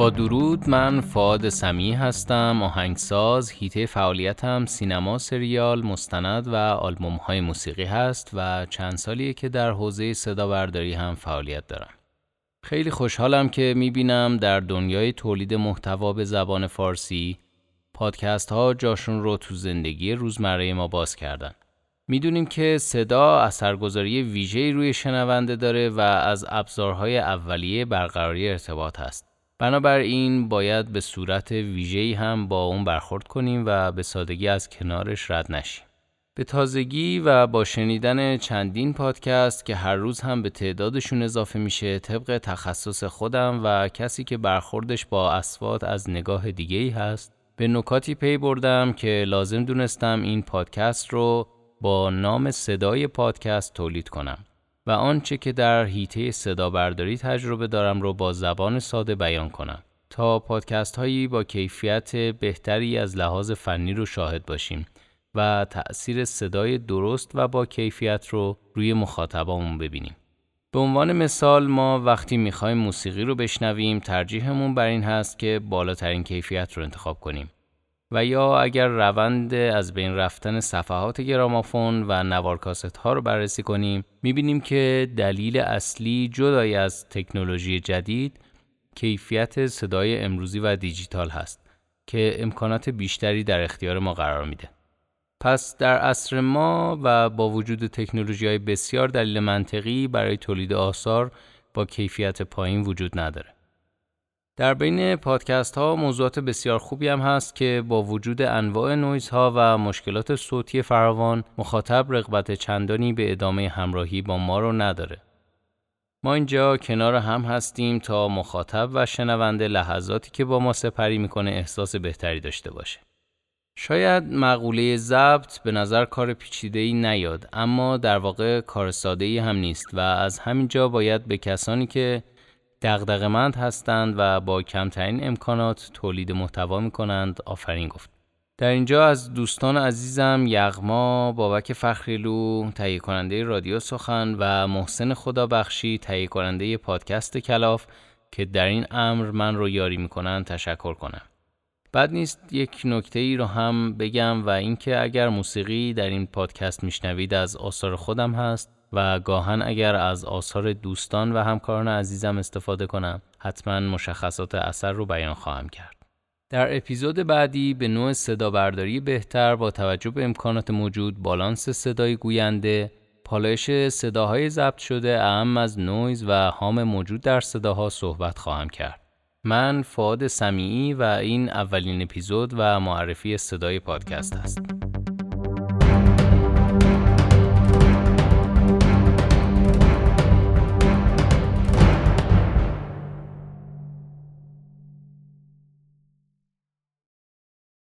با درود من فاد سمی هستم آهنگساز هیته فعالیتم سینما سریال مستند و آلبوم های موسیقی هست و چند سالیه که در حوزه صدا برداری هم فعالیت دارم خیلی خوشحالم که می‌بینم در دنیای تولید محتوا به زبان فارسی پادکست ها جاشون رو تو زندگی روزمره ما باز کردن می‌دونیم که صدا اثرگذاری ویژه‌ای روی شنونده داره و از ابزارهای اولیه برقراری ارتباط هست. بنابراین باید به صورت ویژه‌ای هم با اون برخورد کنیم و به سادگی از کنارش رد نشیم. به تازگی و با شنیدن چندین پادکست که هر روز هم به تعدادشون اضافه میشه طبق تخصص خودم و کسی که برخوردش با اسوات از نگاه دیگه هست به نکاتی پی بردم که لازم دونستم این پادکست رو با نام صدای پادکست تولید کنم و آنچه که در حیطه صدا برداری تجربه دارم رو با زبان ساده بیان کنم تا پادکست هایی با کیفیت بهتری از لحاظ فنی رو شاهد باشیم و تأثیر صدای درست و با کیفیت رو روی مخاطبامون ببینیم. به عنوان مثال ما وقتی می‌خوایم موسیقی رو بشنویم ترجیحمون بر این هست که بالاترین کیفیت رو انتخاب کنیم. و یا اگر روند از بین رفتن صفحات گرامافون و نوارکاست ها رو بررسی کنیم می‌بینیم که دلیل اصلی جدای از تکنولوژی جدید کیفیت صدای امروزی و دیجیتال هست که امکانات بیشتری در اختیار ما قرار میده. پس در عصر ما و با وجود تکنولوژی های بسیار دلیل منطقی برای تولید آثار با کیفیت پایین وجود نداره. در بین پادکست ها موضوعات بسیار خوبی هم هست که با وجود انواع نویز ها و مشکلات صوتی فراوان مخاطب رغبت چندانی به ادامه همراهی با ما رو نداره. ما اینجا کنار هم هستیم تا مخاطب و شنونده لحظاتی که با ما سپری می‌کنه احساس بهتری داشته باشه. شاید مقوله ضبط به نظر کار پیچیده‌ای نیاد اما در واقع کار ساده‌ای هم نیست و از همینجا باید به کسانی که دغدغه‌مند هستند و با کمترین امکانات تولید محتوا می کنند آفرین گفت. در اینجا از دوستان عزیزم یغما بابک فخریلو تهیه کننده رادیو سخن و محسن خدا بخشی تهیه کننده پادکست کلاف که در این امر من رو یاری می‌کنن تشکر کنم. بعد نیست یک نکته ای رو هم بگم و اینکه اگر موسیقی در این پادکست میشنوید از آثار خودم هست و گاهن اگر از آثار دوستان و همکاران عزیزم استفاده کنم حتما مشخصات اثر رو بیان خواهم کرد. در اپیزود بعدی به نوع صدا برداری بهتر با توجه به امکانات موجود بالانس صدای گوینده پالایش صداهای ضبط شده اهم از نویز و هام موجود در صداها صحبت خواهم کرد. من فاد سمیعی و این اولین اپیزود و معرفی صدای پادکست است.